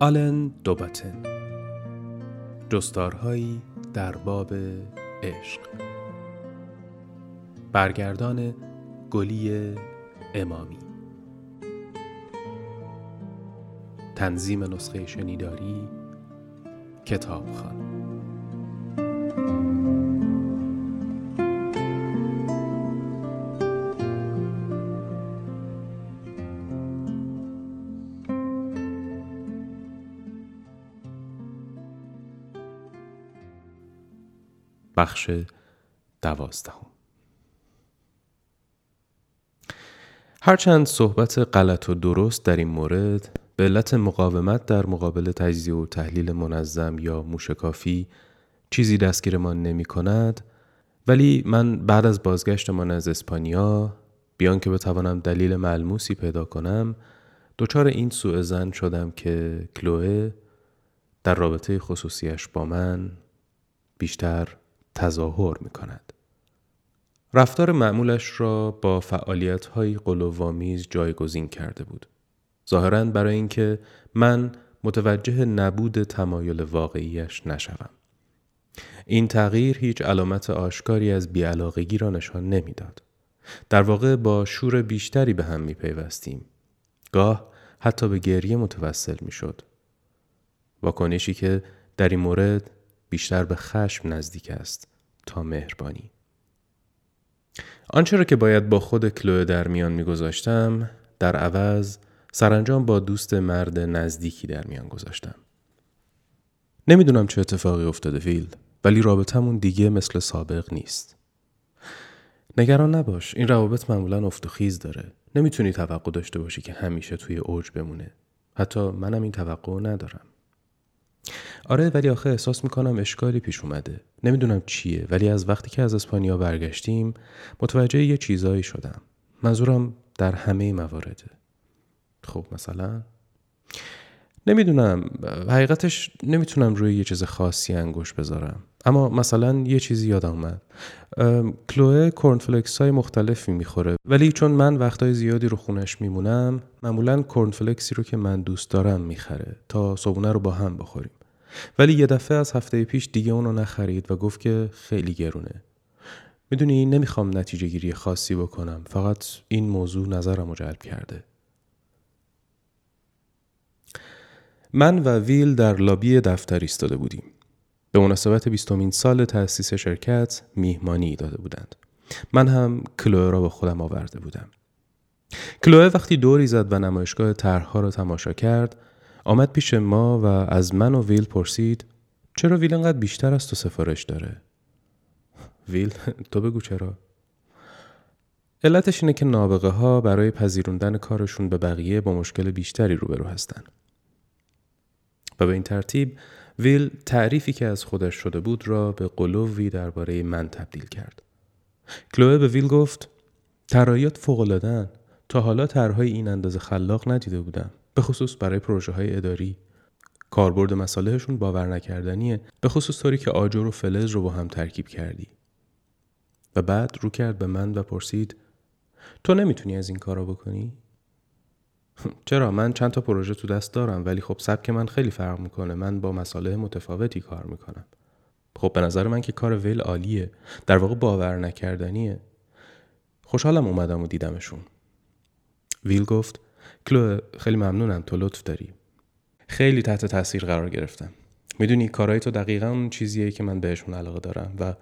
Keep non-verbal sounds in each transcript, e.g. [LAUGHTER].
آلن دوباتن جستارهایی در باب عشق. برگردان گلی امامی. تنظیم نسخه شنیداری کتابخان بخش دوازدهم. هرچند صحبت غلط و درست در این مورد به علت مقاومت در مقابل تجزیه و تحلیل منظم یا موشکافی چیزی دستگیرمان نمی کند ولی من بعد از بازگشتمان از اسپانیا بیان که بتوانم دلیل ملموسی پیدا کنم دچار این سوء زن شدم که کلوه در رابطه خصوصیش با من بیشتر تظاهر می کند. رفتار معمولش را با فعالیت های قلووامیز جایگزین کرده بود. ظاهرا برای اینکه من متوجه نبود تمایل واقعیش نشوم. این تغییر هیچ علامت آشکاری از بیعلاقگی را نشان نمی‌داد. در واقع با شور بیشتری به هم می پیوستیم. گاه حتی به گریه متوسل می شد. واکنشی که در این مورد بیشتر به خشم نزدیک است تا مهربانی. آنچه را که باید با خود کلوه در میان میگذاشتم در عوض سرانجام با دوست مرد نزدیکی در میان گذاشتم. نمی‌دونم چه اتفاقی افتاده ویل ولی رابطمون دیگه مثل سابق نیست. نگران نباش این روابط معمولا افت و خیز داره. نمی‌تونی توقع داشته باشی که همیشه توی اوج بمونه. حتی منم این توقع ندارم. آره ولی آخه احساس می‌کنم اشکالی پیش اومده. نمی‌دونم چیه ولی از وقتی که از اسپانیا برگشتیم متوجه یه چیزایی شدم. منظورم در همه موارده خب مثلا؟ نمی‌دونم. حقیقتش نمی‌تونم روی یه چیز خاصی انگوش بذارم. اما مثلا یه چیزی یادم اومد. کلوه کورنفلکس های مختلفی می‌خوره. ولی چون من وقتای زیادی رو خونش میمونم معمولا کورنفلکسی رو که من دوست دارم می‌خره تا صبونه رو با هم بخوریم. ولی یه دفعه از هفته پیش دیگه اونو نخرید و گفت که خیلی گرونه. می‌دونی نمی‌خوام نتیجه گیری خاصی بکنم. فقط این موضوع نظرم رو جلب کرده. من و ویل در لابی دفتر ایستاده بودیم. به مناسبت بیستمین سال تأسیس شرکت میهمانی داده بودند. من هم کلوه را با خودم آورده بودم. کلوه وقتی دوری زد و نمایشگاه طرحها را تماشا کرد آمد پیش ما و از من و ویل پرسید چرا ویل انقدر بیشتر از تو سفارش داره؟ ویل [LAUGHS] تو بگو چرا؟ علتش اینه که نابغه ها برای پذیروندن کارشون به بقیه با مشکل بیشتری روبرو هستن. و به این ترتیب ویل تعریفی که از خودش شده بود را به قلووی درباره من تبدیل کرد. کلوه به ویل گفت طراحیات فوق تا حالا طرحهای این اندازه خلاق ندیده بودم. به خصوص برای پروژه های اداری. کاربرد مسالهشون باور نکردنیه به خصوص طوری که آجر و فلز رو با هم ترکیب کردی. و بعد رو کرد به من و پرسید تو نمی‌تونی از این کارا بکنی؟ [LAUGHS] چرا؟ من چند تا پروژه تو دست دارم ولی خب سبک من خیلی فرق می‌کنه. من با مساله متفاوتی کار می‌کنم. خب به نظر من که کار ویل عالیه. در واقع باور نکردنیه. خوشحالم اومدم و دیدمشون. ویل گفت کلو خیلی ممنونم تو لطف داری. خیلی تحت تاثیر قرار گرفتم می‌دونی کارهای تو دقیقا اون چیزیه که من بهشون علاقه دارم و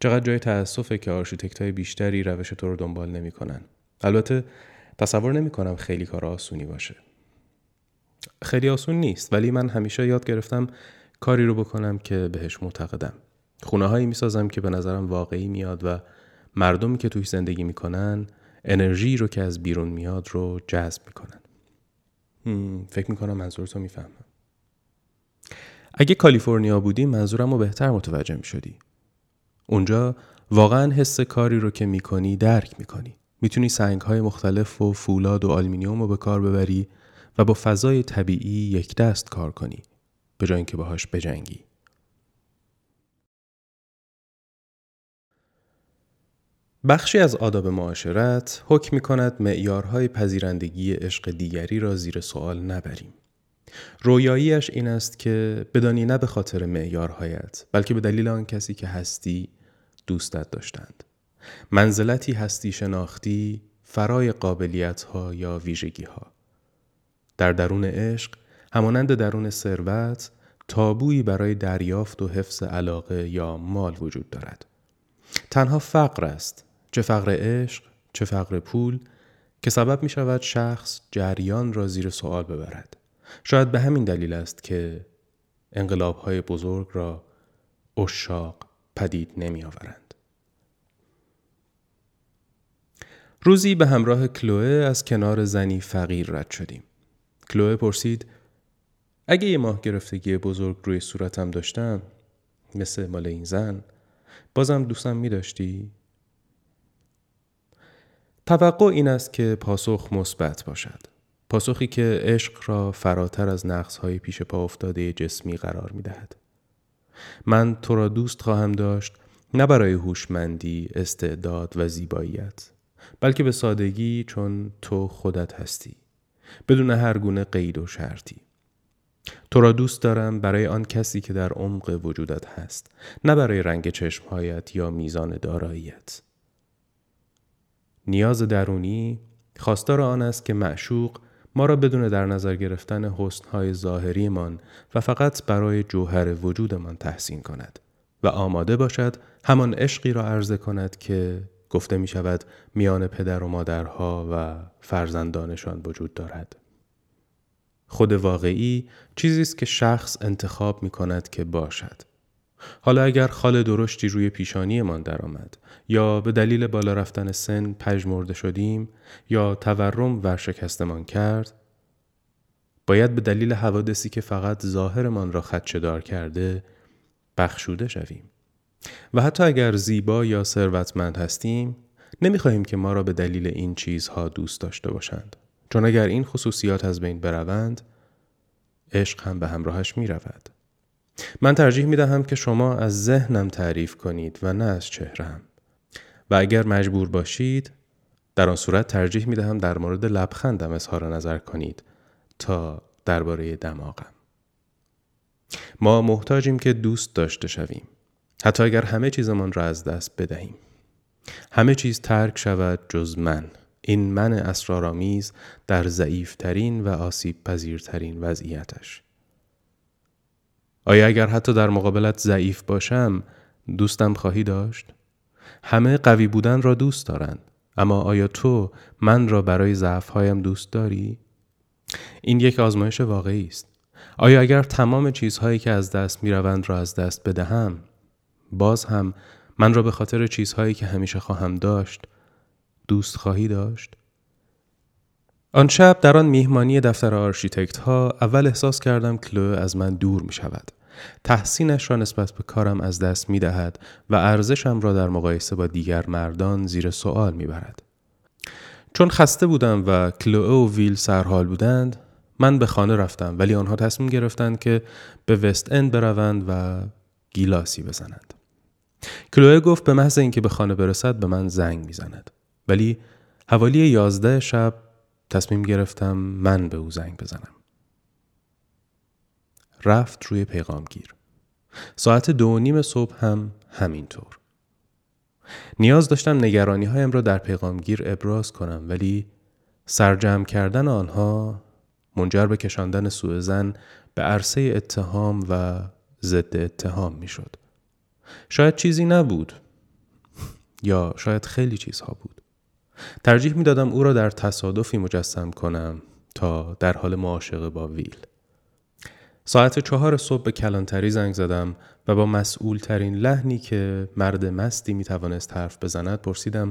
چقدر جای تاسفه که آرشیتکت های بیشتری روش تو رو دنبال نمی‌کنن. البته تصور نمی‌کنم خیلی کار آسونی باشه. خیلی آسون نیست ولی من همیشه یاد گرفتم کاری رو بکنم که بهش معتقدم. خونه هایی می‌سازم که به نظرم واقعی میاد و مردمی که توی زندگی می‌کنن انرژی رو که از بیرون میاد رو جذب می‌کنن. فکر می‌کنم منظور تو می‌فهمم. اگه کالیفرنیا بودی منظورم رو بهتر متوجه می‌شدی. اونجا واقعا حس کاری رو که می‌کنی درک می‌کنی. می‌تونی سنگ های مختلف و فولاد و آلمینیوم رو به کار ببری و با فضای طبیعی یک دست کار کنی به جای اینکه باهاش بجنگی. بخشی از آداب معاشرت حکم می کند معیارهای پذیرندگی عشق دیگری را زیر سوال نبریم. رویاییش این است که بدانی نه به خاطر معیارهایت بلکه به دلیل آن کسی که هستی دوستت داشتند. منزلتی هستی شناختی فرای قابلیت ها یا ویژگی ها در درون عشق همانند درون ثروت تابویی برای دریافت و حفظ علاقه یا مال وجود دارد. تنها فقر است چه فقر عشق چه فقر پول که سبب می شود شخص جریان را زیر سوال ببرد شاید به همین دلیل است که انقلاب های بزرگ را اشاق پدید نمی آورند. روزی به همراه کلوه از کنار زنی فقیر رد شدیم. کلوه پرسید اگه یه ماه گرفتگی بزرگ روی صورتم داشتم مثل مال این زن بازم دوستم می داشتی؟ توقع این است که پاسخ مثبت باشد. پاسخی که عشق را فراتر از های پیش پا افتاده جسمی قرار می دهد. من تو را دوست خواهم داشت نه برای هوشمندی، استعداد و زیباییت بلکه به سادگی چون تو خودت هستی بدون هر گونه قید و شرطی تو را دوست دارم برای آن کسی که در عمق وجودت هست نه برای رنگ چشمهایت یا میزان داراییت نیاز درونی خواستار آن است که معشوق ما را بدون در نظر گرفتن حسنهای ظاهریمان و فقط برای جوهر وجودمان تحسین کند و آماده باشد همان عشقی را عرضه کند که گفته می شود میان پدر و مادرها و فرزندانشان وجود دارد. خود واقعی چیزی است که شخص انتخاب می کند که باشد. حالا اگر خال درشتی روی پیشانیمان درآمد یا به دلیل بالا رفتن سن پژمرده شدیم یا تورم ورشکستمان کرد باید به دلیل حوادثی که فقط ظاهرمان را دار کرده بخشوده شویم و حتی اگر زیبا یا ثروتمند هستیم نمی‌خواهیم که ما را به دلیل این چیزها دوست داشته باشند چون اگر این خصوصیات از بین بروند عشق هم به همراهش می رود. من ترجیح می دهم که شما از ذهنم تعریف کنید و نه از چهرم و اگر مجبور باشید در آن صورت ترجیح می دهم در مورد لبخندم اظهار نظر کنید تا درباره دماغم. ما محتاجیم که دوست داشته شویم. حتی اگر همه چیزمان را از دست بدهیم. همه چیز ترک شود جز من. این من اسرارآمیز در ضعیفترین و آسیب پذیرترین وضعیتش. آیا اگر حتی در مقابلت ضعیف باشم دوستم خواهی داشت؟ همه قوی بودن را دوست دارند اما آیا تو من را برای ضعفهایم دوست داری؟ این یک آزمایش واقعی است. آیا اگر تمام چیزهایی که از دست می روند را از دست بدهم باز هم من را به خاطر چیزهایی که همیشه خواهم داشت دوست خواهی داشت؟ آن شب در آن میهمانی دفتر آرشیتکت ها اول احساس کردم کلو از من دور می شود. تحسینش را نسبت به کارم از دست می دهد و ارزشم را در مقایسه با دیگر مردان زیر سوال می برد. چون خسته بودم و کلوه و ویل سرحال بودند من به خانه رفتم ولی آنها تصمیم گرفتند که به وست اند بروند و گیلاسی بزنند. کلوه گفت به محض اینکه به خانه برسد به من زنگ می‌زند ولی حوالی یازده شب تصمیم گرفتم من به او زنگ بزنم. رفت روی پیغامگیر. ساعت دو نیم صبح هم همینطور. نیاز داشتم نگرانی هایم را در پیغامگیر ابراز کنم ولی سرجم کردن آنها منجر به کشاندن سوء زن به عرصه اتهام و ضد اتهام می شد. شاید چیزی نبود یا شاید خیلی چیزها بود. ترجیح می دادم او را در تصادفی مجسم کنم تا در حال معاشقه با ویل. ساعت چهار صبح به کلانتری زنگ زدم و با مسئول ترین لحنی که مرد مستی می توانست حرف بزند پرسیدم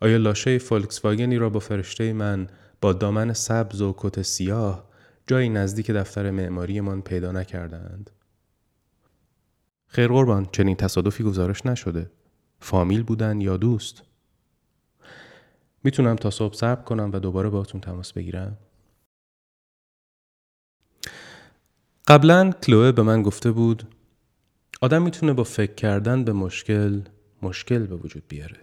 آیا لاشه فولکس واگنی را با فرشته من با دامن سبز و کت سیاه جایی نزدیک دفتر معماریمان پیدا نکردند؟ خیر قربان چنین تصادفی گزارش نشده. فامیل بودن یا دوست؟ می‌تونم تا صبح صبر کنم و دوباره باهاتون تماس بگیرم. قبلا کلوه به من گفته بود آدم می‌تونه با فکر کردن به مشکل مشکل به وجود بیاره.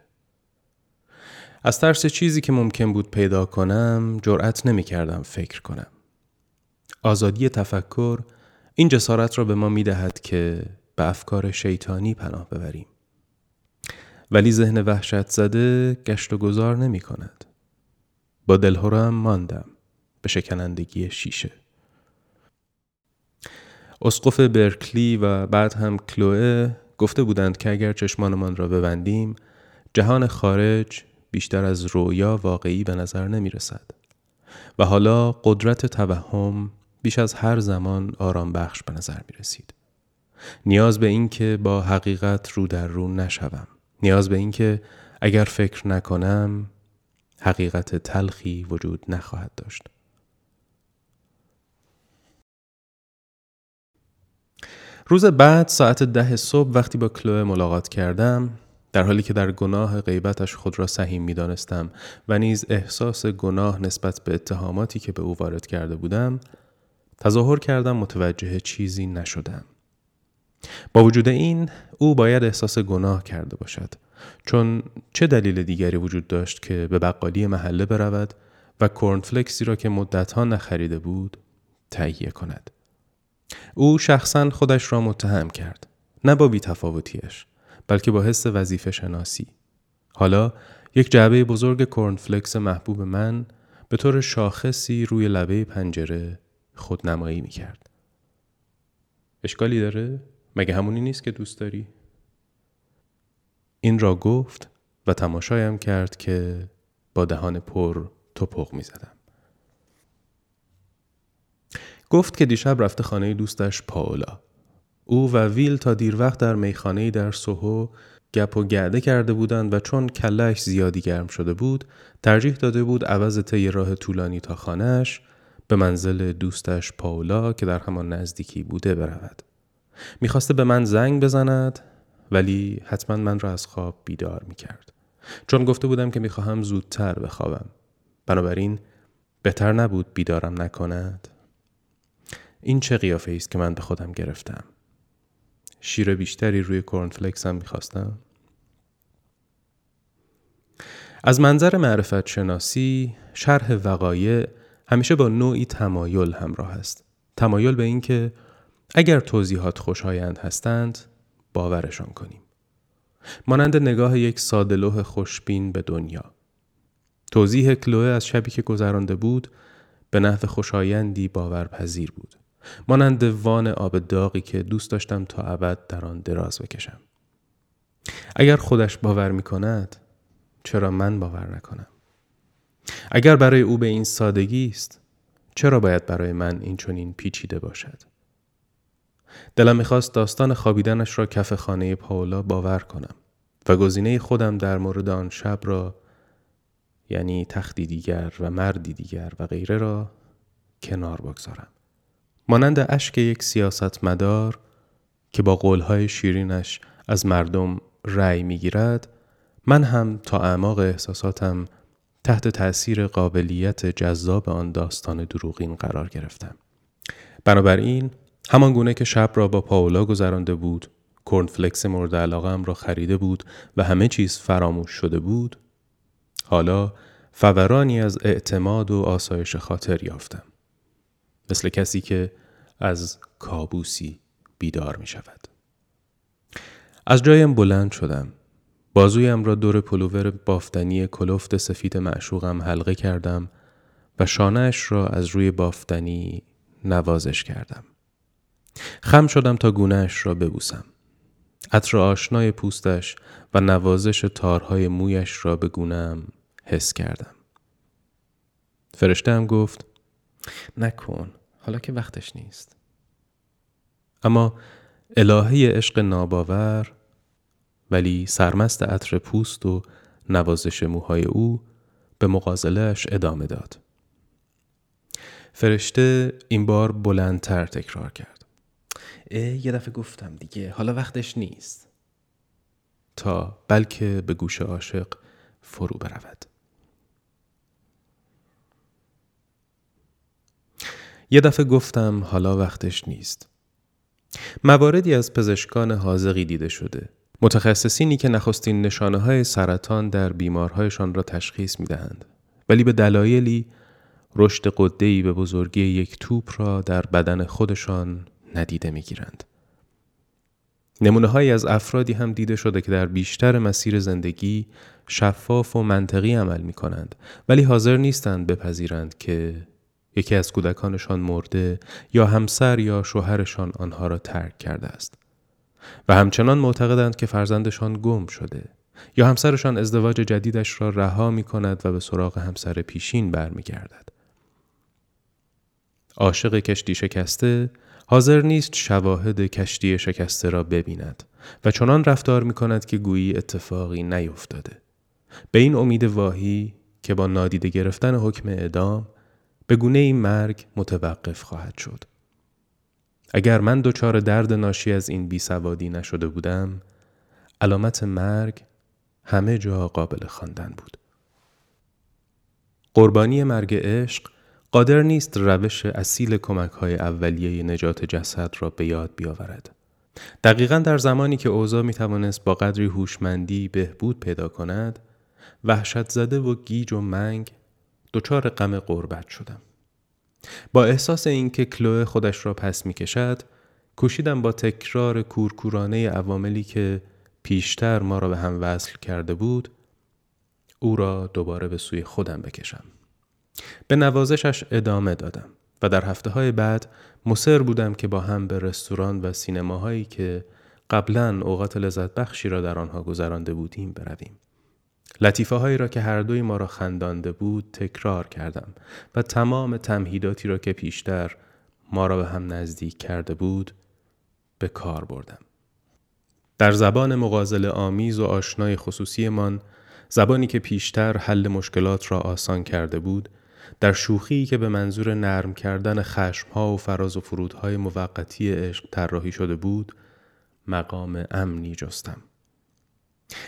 از ترس چیزی که ممکن بود پیدا کنم جرأت نمی کردم فکر کنم. آزادی تفکر این جسارت را به ما می دهد که به افکار شیطانی پناه ببریم. ولی ذهن وحشت زده گشت و گذار نمی کند. با دلهورم ماندم به شکنندگی شیشه. اسقف برکلی و بعد هم کلوه گفته بودند که اگر چشمانمان را ببندیم جهان خارج بیشتر از رویا واقعی به نظر نمی رسد. و حالا قدرت توهم بیش از هر زمان آرام بخش به نظر می رسید. نیاز به این که با حقیقت رو در رو نشوم. نیاز به این که اگر فکر نکنم حقیقت تلخی وجود نخواهد داشت. روز بعد ساعت ده صبح وقتی با کلوه ملاقات کردم در حالی که در گناه غیبتش خود را سهیم می دانستم و نیز احساس گناه نسبت به اتهاماتی که به او وارد کرده بودم تظاهر کردم متوجه چیزی نشدم. با وجود این او باید احساس گناه کرده باشد چون چه دلیل دیگری وجود داشت که به بقالی محله برود و کورنفلکسی را که مدتها نخریده بود تهیه کند. او شخصا خودش را متهم کرد نه با بیتفاوتیش بلکه با حس وظیفه شناسی حالا یک جعبه بزرگ کورنفلکس محبوب من به طور شاخصی روی لبه پنجره خودنمایی می کرد. اشکالی داره؟ مگه همونی نیست که دوست داری؟ این را گفت و تماشایم کرد که با دهان پر توپق می زدم. گفت که دیشب رفته خانه دوستش پاولا. او و ویل تا دیر وقت در میخانه در سوهو گپ و گرده کرده بودند و چون کلش زیادی گرم شده بود ترجیح داده بود عوض طی راه طولانی تا خانهش به منزل دوستش پاولا که در همان نزدیکی بوده برود. می‌خواسته به من زنگ بزند ولی حتما من را از خواب بیدار می‌کرد. چون گفته بودم که می‌خواهم زودتر بخوابم. بنابراین بهتر نبود بیدارم نکند. این چه قیافه است که من به خودم گرفتم. شیر بیشتری روی کورنفلکسم می‌خواستم. از منظر معرفت شناسی شرح وقایع همیشه با نوعی تمایل همراه است. تمایل به اینکه اگر توضیحات خوشایند هستند باورشان کنیم. مانند نگاه یک سادلوه خوشبین به دنیا. توضیح کلوه از شبی که گذرانده بود به نحو خوشایندی باورپذیر بود. مانند وان آب داغی که دوست داشتم تا ابد در آن دراز بکشم. اگر خودش باور می کند چرا من باور نکنم؟ اگر برای او به این سادگی است چرا باید برای من این چنین پیچیده باشد دلم می‌خواست داستان خوابیدنش را کف خانه پاولا باور کنم و گزینه خودم در مورد آن شب را یعنی تختی دیگر و مردی دیگر و غیره را کنار بگذارم مانند اشک یک سیاستمدار که با قولهای شیرینش از مردم رأی می‌گیرد من هم تا اعماق احساساتم تحت تأثیر قابلیت جذاب آن داستان دروغین قرار گرفتم. بنابراین همان گونه که شب را با پاولا گذرانده بود، کورنفلکس مورد علاقه را خریده بود و همه چیز فراموش شده بود، حالا فورانی از اعتماد و آسایش خاطر یافتم. مثل کسی که از کابوسی بیدار می شود. از جایم بلند شدم. بازویم را دور پلوور بافتنی کلفت سفید معشوقم حلقه کردم و شانهش را از روی بافتنی نوازش کردم. خم شدم تا گونهش را ببوسم. عطر آشنای پوستش و نوازش تارهای مویش را به گونم حس کردم. فرشته هم گفت نکن حالا که وقتش نیست. اما الهه عشق ناباور ولی سرمست عطر پوست و نوازش موهای او به مقازلش ادامه داد. فرشته این بار بلندتر تکرار کرد. یه دفعه گفتم دیگه حالا وقتش نیست. تا بلکه به گوش عاشق فرو برود. یه دفعه گفتم حالا وقتش نیست. مواردی از پزشکان حاضقی دیده شده متخصصینی که نخستین نشانه های سرطان در بیمارهایشان را تشخیص می دهند ولی به دلایلی رشد قدهی به بزرگی یک توپ را در بدن خودشان ندیده می‌گیرند. نمونه های از افرادی هم دیده شده که در بیشتر مسیر زندگی شفاف و منطقی عمل می کنند ولی حاضر نیستند بپذیرند که یکی از کودکانشان مرده یا همسر یا شوهرشان آنها را ترک کرده است و همچنان معتقدند که فرزندشان گم شده یا همسرشان ازدواج جدیدش را رها می کند و به سراغ همسر پیشین برمیگردد. عاشق کشتی شکسته حاضر نیست شواهد کشتی شکسته را ببیند و چنان رفتار می کند که گویی اتفاقی نیفتاده. به این امید واهی که با نادیده گرفتن حکم اعدام به گونه این مرگ متوقف خواهد شد. اگر من دچار درد ناشی از این بی سوادی نشده بودم علامت مرگ همه جا قابل خواندن بود. قربانی مرگ عشق قادر نیست روش اصیل کمک های اولیه نجات جسد را به یاد بیاورد. دقیقا در زمانی که اوضاع می توانست با قدری هوشمندی بهبود پیدا کند، وحشت زده و گیج و منگ دچار غم قربت شدم. با احساس اینکه کلوه خودش را پس می کشد، کوشیدم با تکرار کورکورانه عواملی که پیشتر ما را به هم وصل کرده بود، او را دوباره به سوی خودم بکشم. به نوازشش ادامه دادم و در هفته های بعد مصر بودم که با هم به رستوران و سینماهایی که قبلا اوقات لذت بخشی را در آنها گذرانده بودیم برویم. لطیفه هایی را که هر دوی ما را خندانده بود تکرار کردم و تمام تمهیداتی را که پیشتر ما را به هم نزدیک کرده بود به کار بردم. در زبان مغازل آمیز و آشنای خصوصیمان زبانی که پیشتر حل مشکلات را آسان کرده بود در شوخی که به منظور نرم کردن خشمها و فراز و فرودهای موقتی عشق طراحی شده بود مقام امنی جستم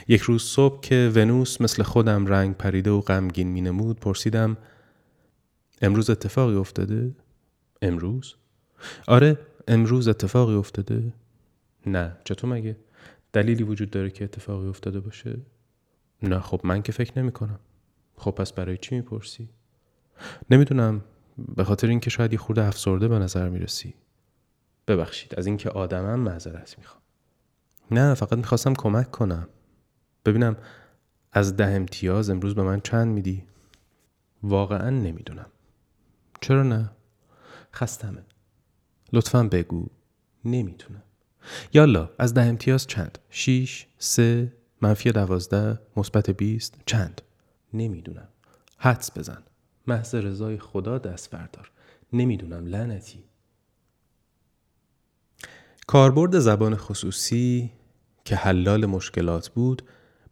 یک روز صبح که ونوس مثل خودم رنگ پریده و غمگین می نمود پرسیدم امروز اتفاقی افتاده؟ امروز؟ آره امروز اتفاقی افتاده؟ نه چطور مگه؟ دلیلی وجود داره که اتفاقی افتاده باشه؟ نه خب من که فکر نمی کنم خب پس برای چی می‌پرسی؟ نمی‌دونم به خاطر اینکه شاید یه خورده افسرده به نظر می‌رسی ببخشید از اینکه آدمم معذرت می‌خوام نه فقط می‌خواستم کمک کنم ببینم از ده امتیاز امروز به من چند میدی؟ واقعا نمی‌دونم. چرا نه؟ خستمه لطفا بگو. نمی‌تونم. یالا از ده امتیاز چند؟ شیش سه منفی دوازده مثبت بیست چند؟ نمی‌دونم. حدس بزن. محض رضای خدا دست بردار. نمی‌دونم لعنتی. کاربرد زبان خصوصی که حلال مشکلات بود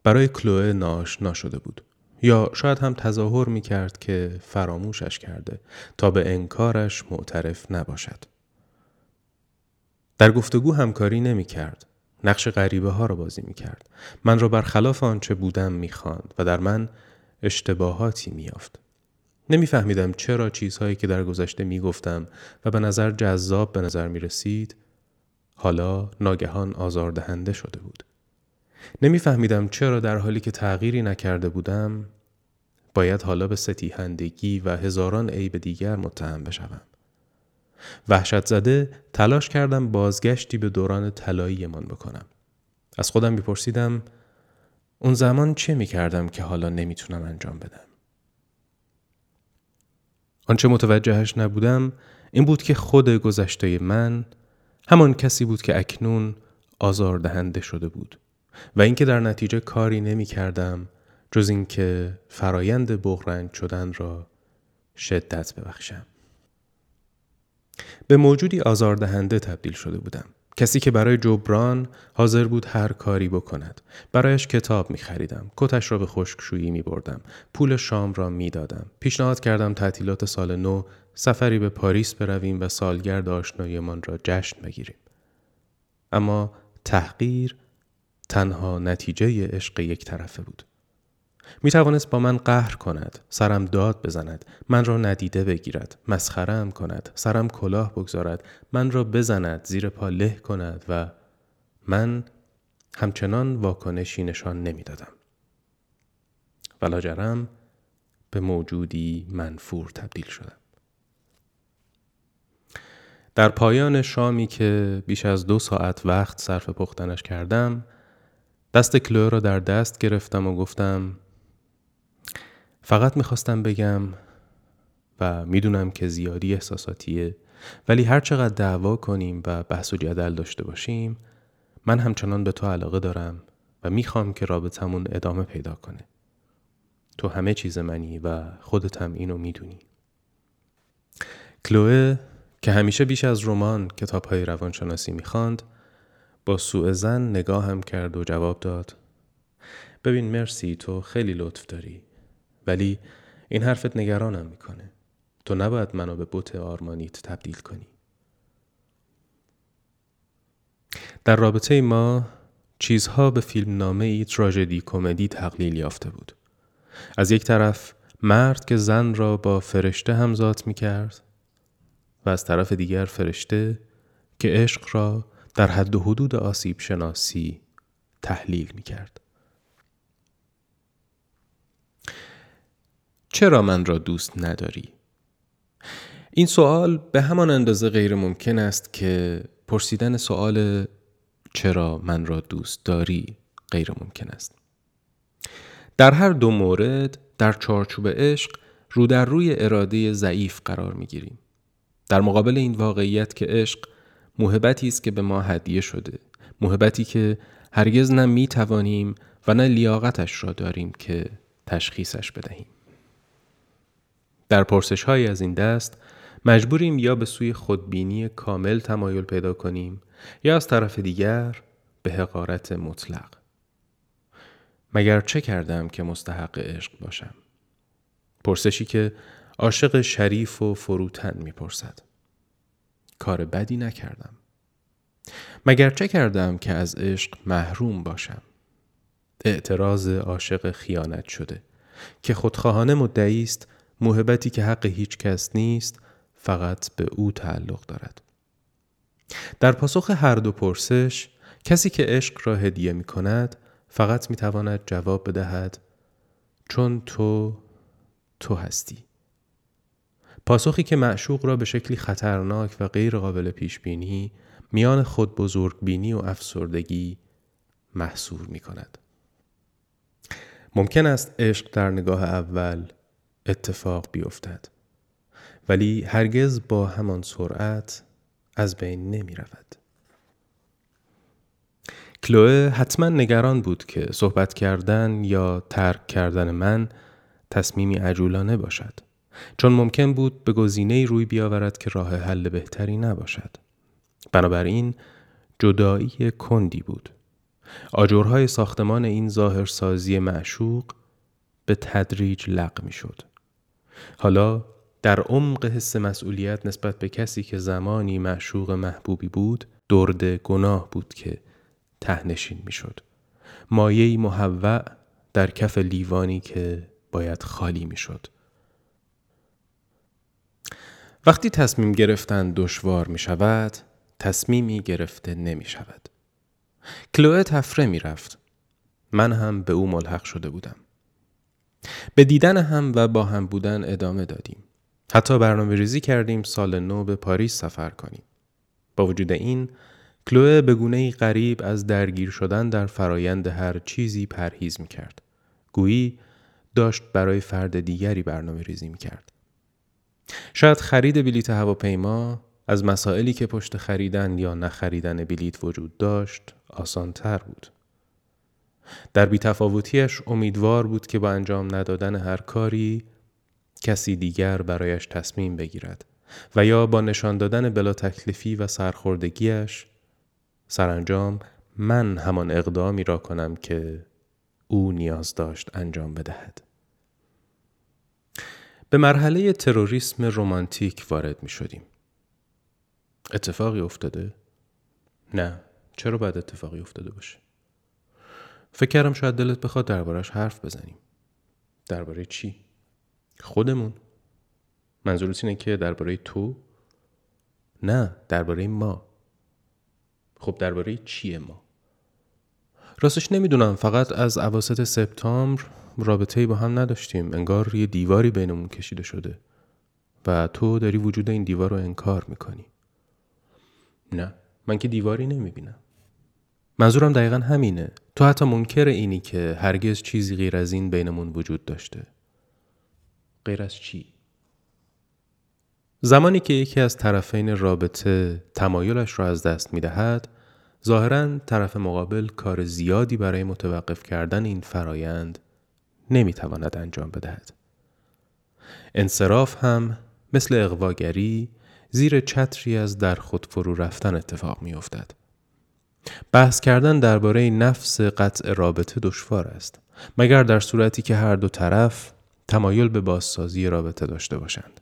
برای کلوه ناشنا شده بود یا شاید هم تظاهر می کرد که فراموشش کرده تا به انکارش معترف نباشد در گفتگو همکاری نمی کرد نقش غریبه ها را بازی می کرد من را برخلاف آنچه بودم می خاند و در من اشتباهاتی می یافت. نمیفهمیدم چرا چیزهایی که در گذشته می‌گفتم و به نظر جذاب به نظر می رسید حالا ناگهان آزاردهنده شده بود. نمیفهمیدم چرا در حالی که تغییری نکرده بودم باید حالا به ستیهندگی و هزاران عیب دیگر متهم بشوم. وحشت زده تلاش کردم بازگشتی به دوران من بکنم. از خودم میپرسیدم اون زمان چه می‌کردم که حالا نمی‌تونم انجام بدم. آنچه متوجهش نبودم این بود که خود گذشته من همان کسی بود که اکنون آزاردهنده شده بود و اینکه در نتیجه کاری نمی کردم جز اینکه فرایند بغرنج شدن را شدت ببخشم. به موجودی آزاردهنده تبدیل شده بودم. کسی که برای جبران حاضر بود هر کاری بکند. برایش کتاب می خریدم کتش را به خشکشویی می بردم پول شام را می دادم پیشنهاد کردم تعطیلات سال نو سفری به پاریس برویم و سالگرد آشناییمان را جشن بگیریم. اما تحقیر تنها نتیجه عشق یک طرفه بود می توانست با من قهر کند سرم داد بزند من را ندیده بگیرد مسخرم کند سرم کلاه بگذارد من را بزند زیر پا له کند و من همچنان واکنشی نشان نمی‌دادم ولا جرم به موجودی منفور تبدیل شدم. در پایان شامی که بیش از دو ساعت وقت صرف پختنش کردم دست کلو را در دست گرفتم و گفتم فقط می‌خواستم بگم و می‌دونم که زیادی احساساتیه ولی هر چقدر دعوا کنیم و بحث و جدل داشته باشیم من همچنان به تو علاقه دارم و می‌خوام که رابطمون ادامه پیدا کنه. تو همه چیز منی و خودت هم اینو می‌دونی. کلوه که همیشه بیش از رمان کتاب های روانشناسی می‌خواند با سوء زن هم کرد و جواب داد. ببین مرسی تو خیلی لطف داری. ولی این حرفت نگرانم می‌کنه. تو نباید منو به بوت آرمانیت تبدیل کنی. در رابطه ما چیزها به فیلم نامه ای تراژدی کمدی تقلیل یافته بود. از یک طرف مرد که زن را با فرشته همزاد می کرد و از طرف دیگر فرشته که عشق را در حد و حدود آسیب شناسی تحلیل می کرد. چرا من را دوست نداری؟ این سوال به همان اندازه غیر ممکن است که پرسیدن سوال چرا من را دوست داری غیر ممکن است. در هر دو مورد در چارچوب عشق رو در روی اراده ضعیف قرار می گیریم. در مقابل این واقعیت که عشق محبتی است که به ما هدیه شده. محبتی که هرگز نه می توانیم و نه لیاقتش را داریم که تشخیصش بدهیم. در پرسش های از این دست مجبوریم یا به سوی خودبینی کامل تمایل پیدا کنیم یا از طرف دیگر به حقارت مطلق. مگر چه کردم که مستحق عشق باشم؟ پرسشی که عاشق شریف و فروتن می‌پرسد. کار بدی نکردم. مگر چه کردم که از عشق محروم باشم. اعتراض عاشق خیانت شده که خودخواهانه مدعی است محبتی که حق هیچ کس نیست فقط به او تعلق دارد. در پاسخ هر دو پرسش کسی که عشق را هدیه می کند فقط می تواند جواب بدهد چون تو تو هستی. پاسخی که معشوق را به شکلی خطرناک و غیر قابل پیش بینی میان خود بزرگ بینی و افسردگی محصور می کند. ممکن است عشق در نگاه اول اتفاق بیفتد ولی هرگز با همان سرعت از بین نمی رود. کلوه حتما نگران بود که صحبت کردن یا ترک کردن من تصمیمی عجولانه باشد. چون ممکن بود به گزینه روی بیاورد که راه حل بهتری نباشد. بنابراین جدایی کندی بود. آجرهای ساختمان این ظاهرسازی معشوق به تدریج لق می شد. حالا در عمق حس مسئولیت نسبت به کسی که زمانی معشوق محبوبی بود درد گناه بود که تهنشین می شد. مایهی محوع در کف لیوانی که باید خالی می شد. وقتی تصمیم گرفتن دشوار می شود تصمیمی گرفته نمی شود. کلوه تفره می رفت. من هم به او ملحق شده بودم. به دیدن هم و با هم بودن ادامه دادیم. حتی برنامه ریزی کردیم سال نو به پاریس سفر کنیم. با وجود این کلوه به گونه غریب از درگیر شدن در فرایند هر چیزی پرهیز می کرد. گویی داشت برای فرد دیگری برنامه ریزی می کرد. شاید خرید بلیت هواپیما از مسائلی که پشت خریدن یا نخریدن بلیت وجود داشت آسان تر بود. در بیتفاوتیش امیدوار بود که با انجام ندادن هر کاری کسی دیگر برایش تصمیم بگیرد و یا با نشان دادن بلا تکلیفی و سرخوردگیش سرانجام من همان اقدامی را کنم که او نیاز داشت انجام بدهد. به مرحله تروریسم رومانتیک وارد می شدیم. اتفاقی افتاده؟ نه چرا باید اتفاقی افتاده باشه؟ فکر کردم شاید دلت بخواد دربارش حرف بزنیم. درباره چی؟ خودمون. منظورت اینه که درباره تو؟ نه درباره ما. خب درباره چیه ما؟ راستش نمی‌دونم فقط از عواسط سپتامبر رابطه با هم نداشتیم. انگار یه دیواری بینمون کشیده شده. و تو داری وجود این دیوار رو انکار می‌کنی. نه من که دیواری نمی‌بینم. منظورم دقیقا همینه. تو حتی منکر اینی که هرگز چیزی غیر از این بینمون وجود داشته. غیر از چی؟ زمانی که یکی از طرفین رابطه تمایلش را از دست می دهد ظاهرا طرف مقابل کار زیادی برای متوقف کردن این فرایند نمی تواند انجام بدهد. انصراف هم مثل اقواگری زیر چتری از در خود فرو رفتن اتفاق می افتد. بحث کردن درباره نفس قطع رابطه دشوار است مگر در صورتی که هر دو طرف تمایل به بازسازی رابطه داشته باشند.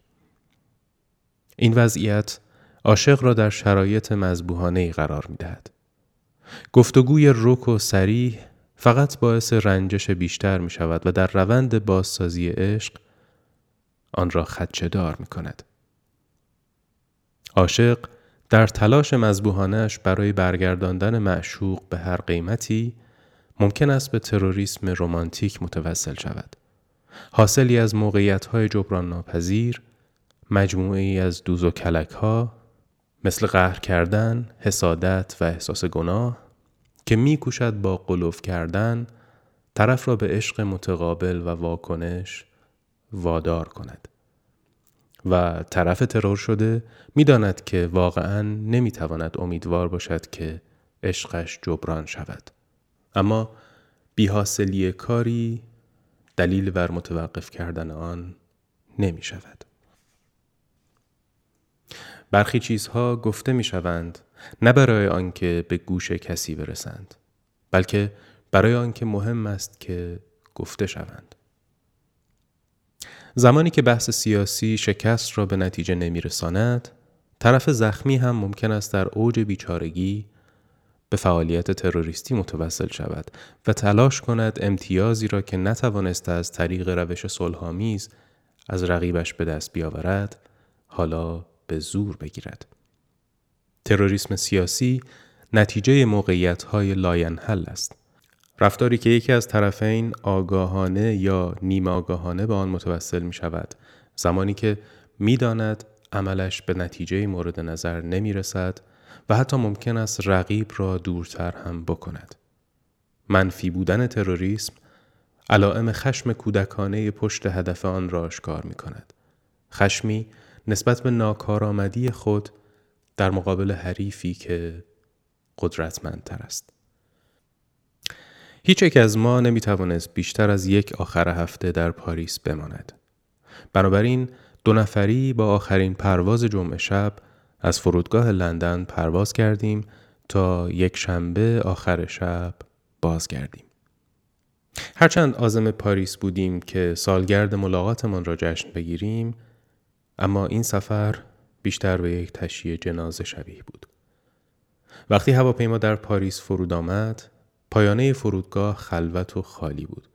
این وضعیت عاشق را در شرایط مذبوحانه ای قرار می دهد. گفتگوی رک و سریح فقط باعث رنجش بیشتر می شود و در روند بازسازی عشق آن را خدچه دار می کند. عاشق در تلاش مذبوحانش برای برگرداندن معشوق به هر قیمتی ممکن است به تروریسم رمانتیک متوسل شود. حاصلی از موقعیت های جبران ناپذیر، مجموعه ای از دوز و کلک ها، مثل قهر کردن، حسادت و احساس گناه که میکوشد با قلوف کردن طرف را به عشق متقابل و واکنش وادار کند. و طرف ترور شده می‌داند که واقعا نمی‌تواند امیدوار باشد که عشقش جبران شود اما بیحاصلی کاری دلیل بر متوقف کردن آن نمی شود. برخی چیزها گفته می شوند نه برای آنکه به گوش کسی برسند بلکه برای آنکه مهم است که گفته شوند. زمانی که بحث سیاسی شکست را به نتیجه نمیرساند، طرف زخمی هم ممکن است در اوج بیچارگی به فعالیت تروریستی متوسل شود و تلاش کند امتیازی را که نتوانسته از طریق روش صلحآمیز از رقیبش به دست بیاورد حالا به زور بگیرد تروریسم سیاسی نتیجه موقعیت های لاینحل است رفتاری که یکی از طرفین آگاهانه یا نیمه آگاهانه به آن متوسل می شود زمانی که می‌داند عملش به نتیجه مورد نظر نمی رسد و حتی ممکن است رقیب را دورتر هم بکند. منفی بودن تروریسم علائم خشم کودکانه پشت هدف آن را آشکار می کند. خشمی نسبت به ناکارآمدی خود در مقابل حریفی که قدرتمندتر است. هیچ یک از ما نمی توانست بیشتر از یک آخر هفته در پاریس بماند. بنابراین دو نفری با آخرین پرواز جمعه شب از فرودگاه لندن پرواز کردیم تا یک شنبه آخر شب بازگردیم. هرچند آزم پاریس بودیم که سالگرد ملاقاتمان را جشن بگیریم اما این سفر بیشتر به یک تشییع جنازه شبیه بود. وقتی هواپیما در پاریس فرود آمد پایانه فرودگاه خلوت و خالی بود.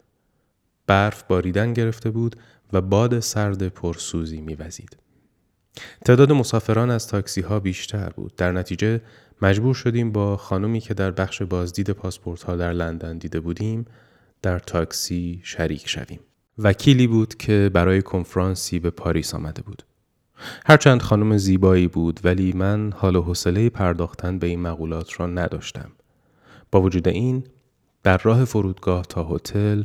برف باریدن گرفته بود و باد سرد پرسوزی میوزید. تعداد مسافران از تاکسی ها بیشتر بود. در نتیجه مجبور شدیم با خانمی که در بخش بازدید پاسپورت ها در لندن دیده بودیم در تاکسی شریک شویم. وکیلی بود که برای کنفرانسی به پاریس آمده بود. هرچند خانم زیبایی بود ولی من حال و حوصله پرداختن به این مقولات را نداشتم. با وجود این در راه فرودگاه تا هتل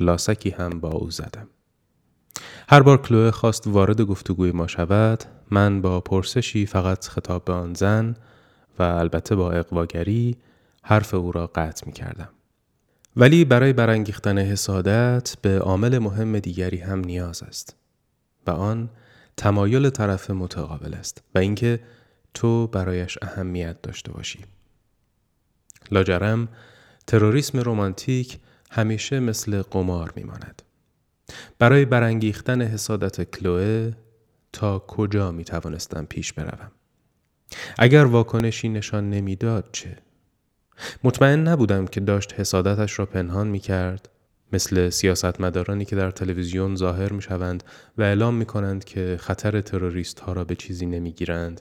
لاسکی هم با او زدم. هر بار کلوه خواست وارد گفتگوی ما شود من با پرسشی فقط خطاب به آن زن و البته با اقواگری حرف او را قطع می کردم. ولی برای برانگیختن حسادت به عامل مهم دیگری هم نیاز است و آن تمایل طرف متقابل است و اینکه تو برایش اهمیت داشته باشی. لاجرم تروریسم رومانتیک همیشه مثل قمار میماند. برای برانگیختن حسادت کلوه تا کجا می توانستم پیش بروم اگر واکنشی نشان نمی‌داد چه مطمئن نبودم که داشت حسادتش را پنهان می کرد مثل سیاستمدارانی که در تلویزیون ظاهر می شوند و اعلام می کنند که خطر تروریست ها را به چیزی نمی گیرند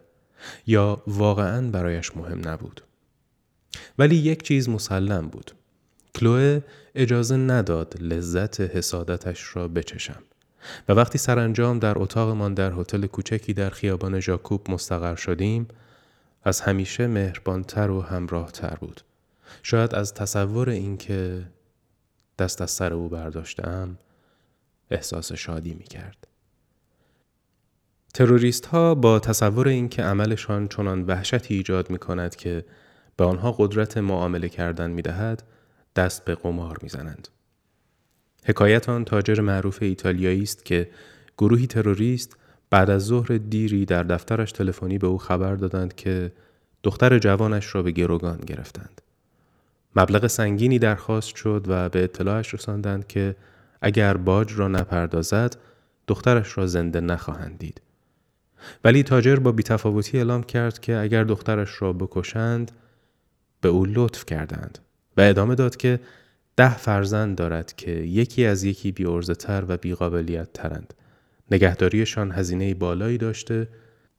یا واقعا برایش مهم نبود. ولی یک چیز مسلم بود. کلوه اجازه نداد لذت حسادتش را بچشم و وقتی سرانجام در اتاقمان در هتل کوچکی در خیابان ژاکوب مستقر شدیم از همیشه مهربانتر و همراهتر بود. شاید از تصور اینکه دست از سر او برداشتم احساس شادی می کرد. تروریست ها با تصور اینکه عملشان چنان وحشتی ایجاد می کند که به آنها قدرت معامله کردن می دهد دست به قمار می زنند. حکایت آن تاجر معروف ایتالیایی است که گروهی تروریست بعد از ظهر دیری در دفترش تلفنی به او خبر دادند که دختر جوانش را به گروگان گرفتند. مبلغ سنگینی درخواست شد و به اطلاعش رساندند که اگر باج را نپردازد دخترش را زنده نخواهند دید. ولی تاجر با بیتفاوتی اعلام کرد که اگر دخترش را بکشند به او لطف کردند و ادامه داد که ده فرزند دارد که یکی از یکی بیارزه تر و بیقابلیت ترند. نگهداریشان هزینه بالایی داشته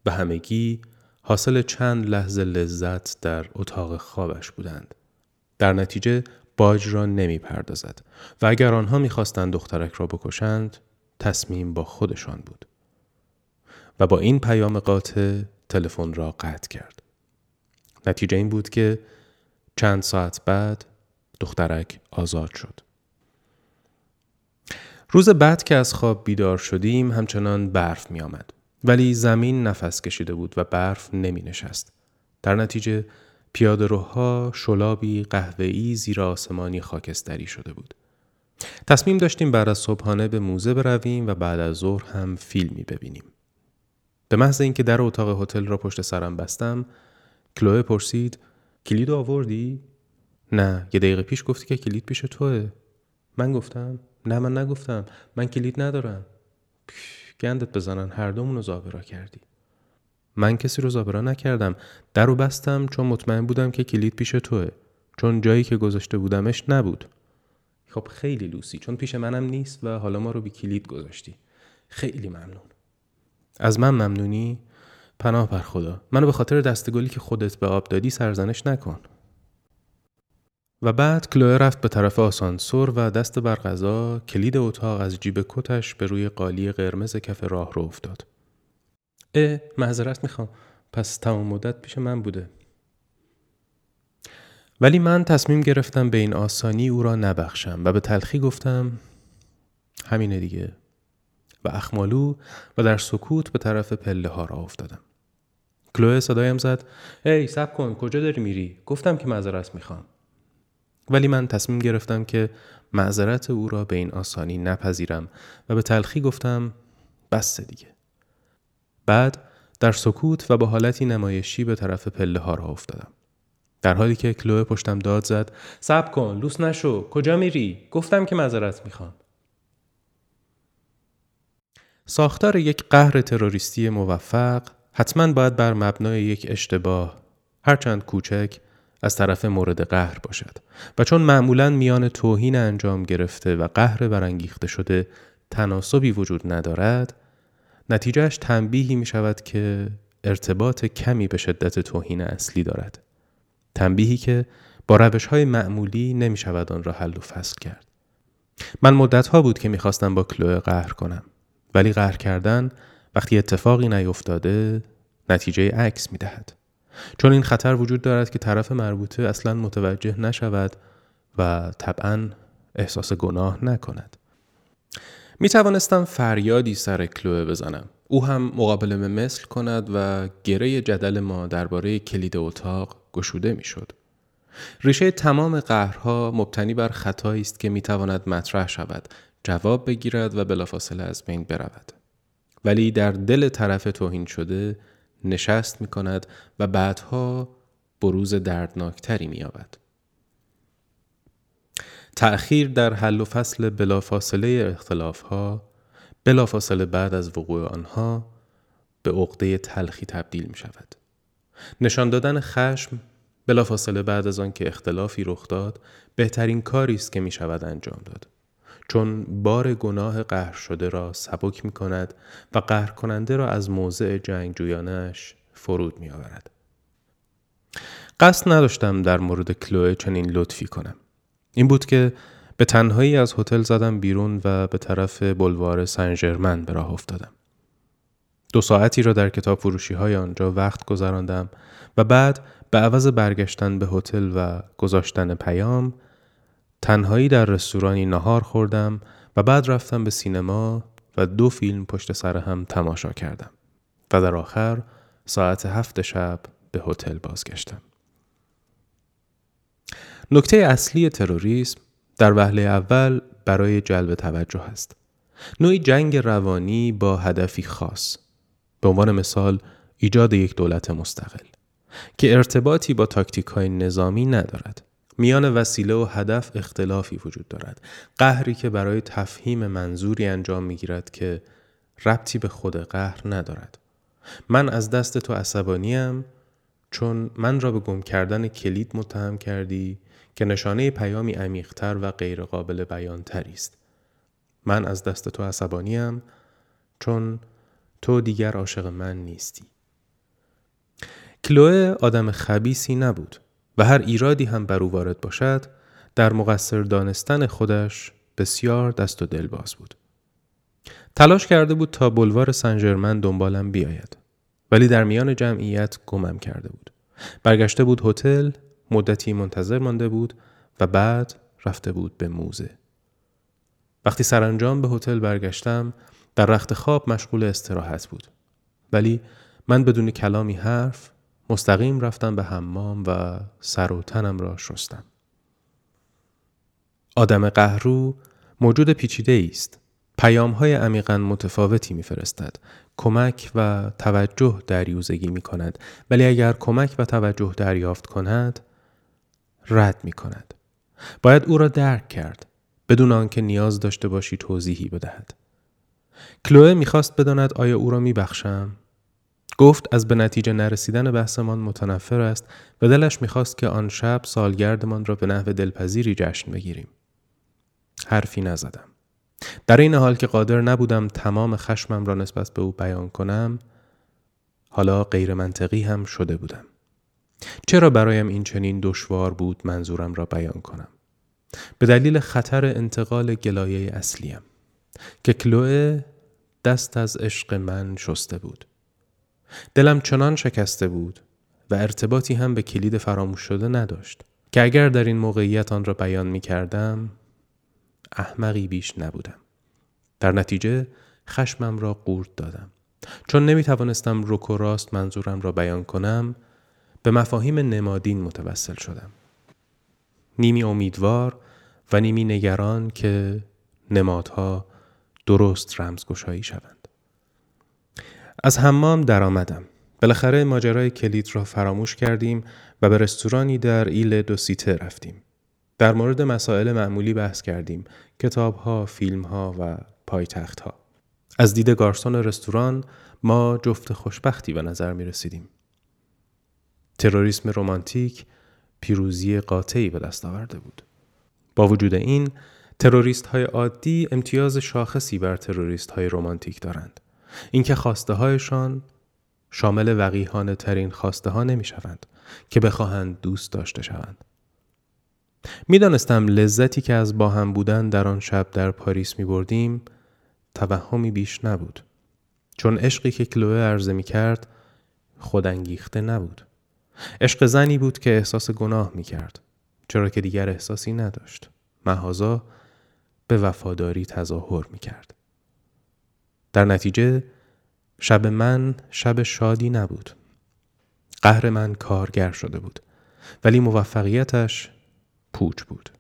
و همگی حاصل چند لحظه لذت در اتاق خوابش بودند. در نتیجه باج را نمی پردازد و اگر آنها می‌خواستند دخترک را بکشند تصمیم با خودشان بود. و با این پیام قاطع تلفن را قطع کرد. نتیجه این بود که چند ساعت بعد دخترک آزاد شد. روز بعد که از خواب بیدار شدیم همچنان برف می آمد. ولی زمین نفس کشیده بود و برف نمی نشست. در نتیجه پیاده روها شلابی قهوه‌ای زیر آسمانی خاکستری شده بود. تصمیم داشتیم بعد از صبحانه به موزه برویم و بعد از ظهر هم فیلمی ببینیم. به محض اینکه در اتاق هتل را پشت سرم بستم کلوه پرسید کلید آوردی؟ نه یه دقیقه پیش گفتی که کلید پیش توه. من گفتم نه من نگفتم. من کلید ندارم. گندت بزنن هر دومون رو زابرا کردی. من کسی رو زابرا نکردم. در رو بستم چون مطمئن بودم که کلید پیش توه. چون جایی که گذاشته بودمش نبود. خب خیلی لوسی چون پیش منم نیست و حالا ما رو بی کلید گذاشتی. خیلی ممنون. از من ممنونی؟ پناه بر خدا. منو به خاطر دستگلی که خودت به آب دادی سرزنش نکن. و بعد کلوه رفت به طرف آسانسور و دست بر غذا کلید اتاق از جیب کتش به روی قالی قرمز کف راه رو افتاد. اه معذرت می‌خوام پس تمام مدت پیش من بوده. ولی من تصمیم گرفتم به این آسانی او را نبخشم و به تلخی گفتم همینه دیگه و اخمالو و در سکوت به طرف پله ها را افتادم. کلوه صدایم زد ای سب کن کجا داری میری؟ گفتم که معذرت می‌خوام. ولی من تصمیم گرفتم که معذرت او را به این آسانی نپذیرم و به تلخی گفتم بس دیگه. بعد در سکوت و با حالتی نمایشی به طرف پله ها را افتادم. در حالی که کلوه پشتم داد زد سب کن لوس نشو. کجا میری؟ گفتم که معذرت می‌خوام. ساختار یک قهر تروریستی موفق حتما باید بر مبنای یک اشتباه هرچند کوچک از طرف مورد قهر باشد و چون معمولا میان توهین انجام گرفته و قهر برانگیخته شده تناسبی وجود ندارد نتیجهش تنبیهی می شود که ارتباط کمی به شدت توهین اصلی دارد تنبیهی که با روش های معمولی نمی شود آن را حل و فصل کرد من مدت ها بود که می‌خواستم با کلوه قهر کنم ولی قهر کردن وقتی اتفاقی نیفتاده نتیجه عکس می دهد. چون این خطر وجود دارد که طرف مربوطه اصلا متوجه نشود و طبعا احساس گناه نکند. می توانستم فریادی سر کلوه بزنم. او هم مقابله مثل کند و گره جدل ما درباره کلید اتاق گشوده می شد. ریشه تمام قهرها مبتنی بر خطایی است که می تواند مطرح شود جواب بگیرد و بلافاصله از بین برود ولی در دل طرف توهین شده نشست می کند و بعدها بروز دردناکتری می یابد. تأخیر در حل و فصل بلافاصله اختلاف ها بلافاصله بعد از وقوع آنها به عقده تلخی تبدیل می شود. نشان دادن خشم بلافاصله بعد از آنکه اختلافی رخ داد بهترین کاری است که می شود انجام داد. چون بار گناه قهر شده را سبک می کند و قهر کننده را از موضع جنگجویانش فرود می آورد. قصد نداشتم در مورد کلوه چنین لطفی کنم. این بود که به تنهایی از هتل زدم بیرون و به طرف بلوار سن به راه افتادم. دو ساعتی را در کتاب فروشی های آنجا وقت گذراندم و بعد به عوض برگشتن به هتل و گذاشتن پیام تنهایی در رستورانی نهار خوردم و بعد رفتم به سینما و دو فیلم پشت سر هم تماشا کردم و در آخر ساعت هفت شب به هتل بازگشتم. نکته اصلی تروریسم در وهله اول برای جلب توجه است. نوعی جنگ روانی با هدفی خاص. به عنوان مثال ایجاد یک دولت مستقل که ارتباطی با تاکتیک های نظامی ندارد. میان وسیله و هدف اختلافی وجود دارد. قهری که برای تفهیم منظوری انجام می گیرد که ربطی به خود قهر ندارد. من از دست تو عصبانیم چون من را به گم کردن کلید متهم کردی که نشانه پیامی عمیقتر و غیرقابل بیانتری است. من از دست تو عصبانیم چون تو دیگر عاشق من نیستی. کلوه آدم خبیسی نبود و هر ایرادی هم بر او وارد باشد در مقصر دانستن خودش بسیار دست و دل باز بود. تلاش کرده بود تا بلوار سنجرمن دنبالم بیاید ولی در میان جمعیت گمم کرده بود. برگشته بود هتل مدتی منتظر مانده بود و بعد رفته بود به موزه. وقتی سرانجام به هتل برگشتم در رخت خواب مشغول استراحت بود. ولی من بدون کلامی حرف مستقیم رفتم به حمام و سر و تنم را شستم. آدم قهرو موجود پیچیده است. پیام های عمیقا متفاوتی میفرستد. کمک و توجه دریوزگی می کند ولی اگر کمک و توجه دریافت کند رد می کند. باید او را درک کرد بدون آنکه نیاز داشته باشی توضیحی بدهد. کلوه می‌خواست بداند آیا او را میبخشم گفت از به نتیجه نرسیدن بحثمان متنفر است و دلش می‌خواست که آن شب سالگردمان را به نحو دلپذیری جشن بگیریم. حرفی نزدم. در این حال که قادر نبودم تمام خشمم را نسبت به او بیان کنم حالا غیر منطقی هم شده بودم. چرا برایم این چنین دشوار بود منظورم را بیان کنم؟ به دلیل خطر انتقال گلایه اصلیم که کلوه دست از عشق من شسته بود. دلم چنان شکسته بود و ارتباطی هم به کلید فراموش شده نداشت که اگر در این موقعیت آن را بیان می کردم احمقی بیش نبودم. در نتیجه خشمم را قورت دادم. چون نمی توانستم رک و راست منظورم را بیان کنم به مفاهیم نمادین متوسل شدم. نیمی امیدوار و نیمی نگران که نمادها درست رمزگشایی شوند. از حمام درآمدم. بالاخره ماجرای کلید را فراموش کردیم و به رستورانی در ایل دو سیته رفتیم. در مورد مسائل معمولی بحث کردیم. کتاب ها، فیلم ها و پایتخت ها. از دید گارسون رستوران ما جفت خوشبختی به نظر می رسیدیم. تروریسم رمانتیک پیروزی قاطعی به دست آورده بود. با وجود این تروریست های عادی امتیاز شاخصی بر تروریست های رمانتیک دارند. اینکه خواسته هایشان شامل وقیهانه ترین خواسته ها نمی شوند که بخواهند دوست داشته شوند. می‌دانستم لذتی که از با هم بودن در آن شب در پاریس می بردیم توهمی بیش نبود. چون عشقی که کلوه عرضه می کرد خودانگیخته نبود. عشق زنی بود که احساس گناه می کرد. چرا که دیگر احساسی نداشت. محازا به وفاداری تظاهر می کرد. در نتیجه شب من شب شادی نبود. قهر من کارگر شده بود. ولی موفقیتش پوچ بود.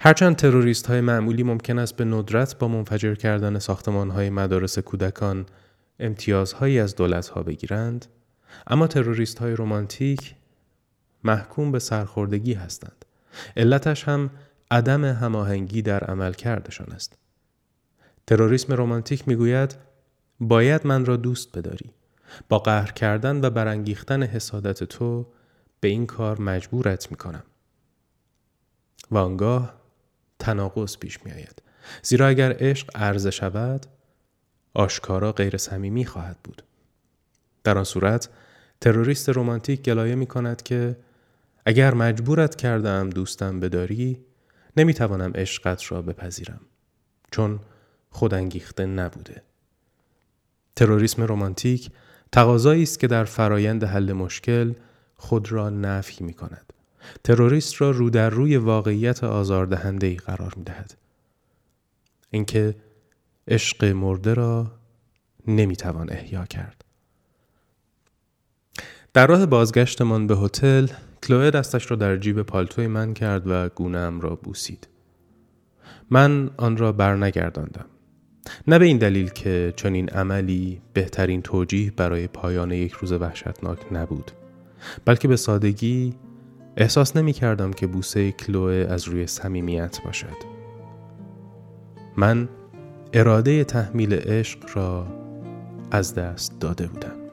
هرچند تروریست های معمولی ممکن است به ندرت با منفجر کردن ساختمان های مدارس کودکان امتیازهایی از دولت ها بگیرند اما تروریست های رومانتیک محکوم به سرخوردگی هستند. علتش هم عدم هماهنگی در عمل کردشان است. تروریسم رومانتیک می‌گوید باید من را دوست بداری. با قهر کردن و برانگیختن حسادت تو به این کار مجبورت می کنم. و آنگاه تناقض پیش می آید. زیرا اگر عشق عرضه شود آشکارا غیر صمیمی خواهد بود. در آن صورت تروریست رومانتیک گلایه می کند که اگر مجبورت کردم دوستم بداری نمی‌توانم عشقت را بپذیرم چون خودانگیخته نبوده تروریسم رمانتیک تقاضایی است که در فرایند حل مشکل خود را نفی می کند. تروریست را رو در روی واقعیت آزاردهنده ای قرار می دهد. اینکه عشق مرده را نمی توان احیا کرد. در راه بازگشتمان به هتل کلوه دستش را در جیب پالتوی من کرد و گونهام را بوسید. من آن را برنگرداندم. نه به این دلیل که چنین عملی بهترین توجیه برای پایان یک روز وحشتناک نبود بلکه به سادگی احساس نمی کردم که بوسه کلوه از روی صمیمیت باشد من اراده تحمیل عشق را از دست داده بودم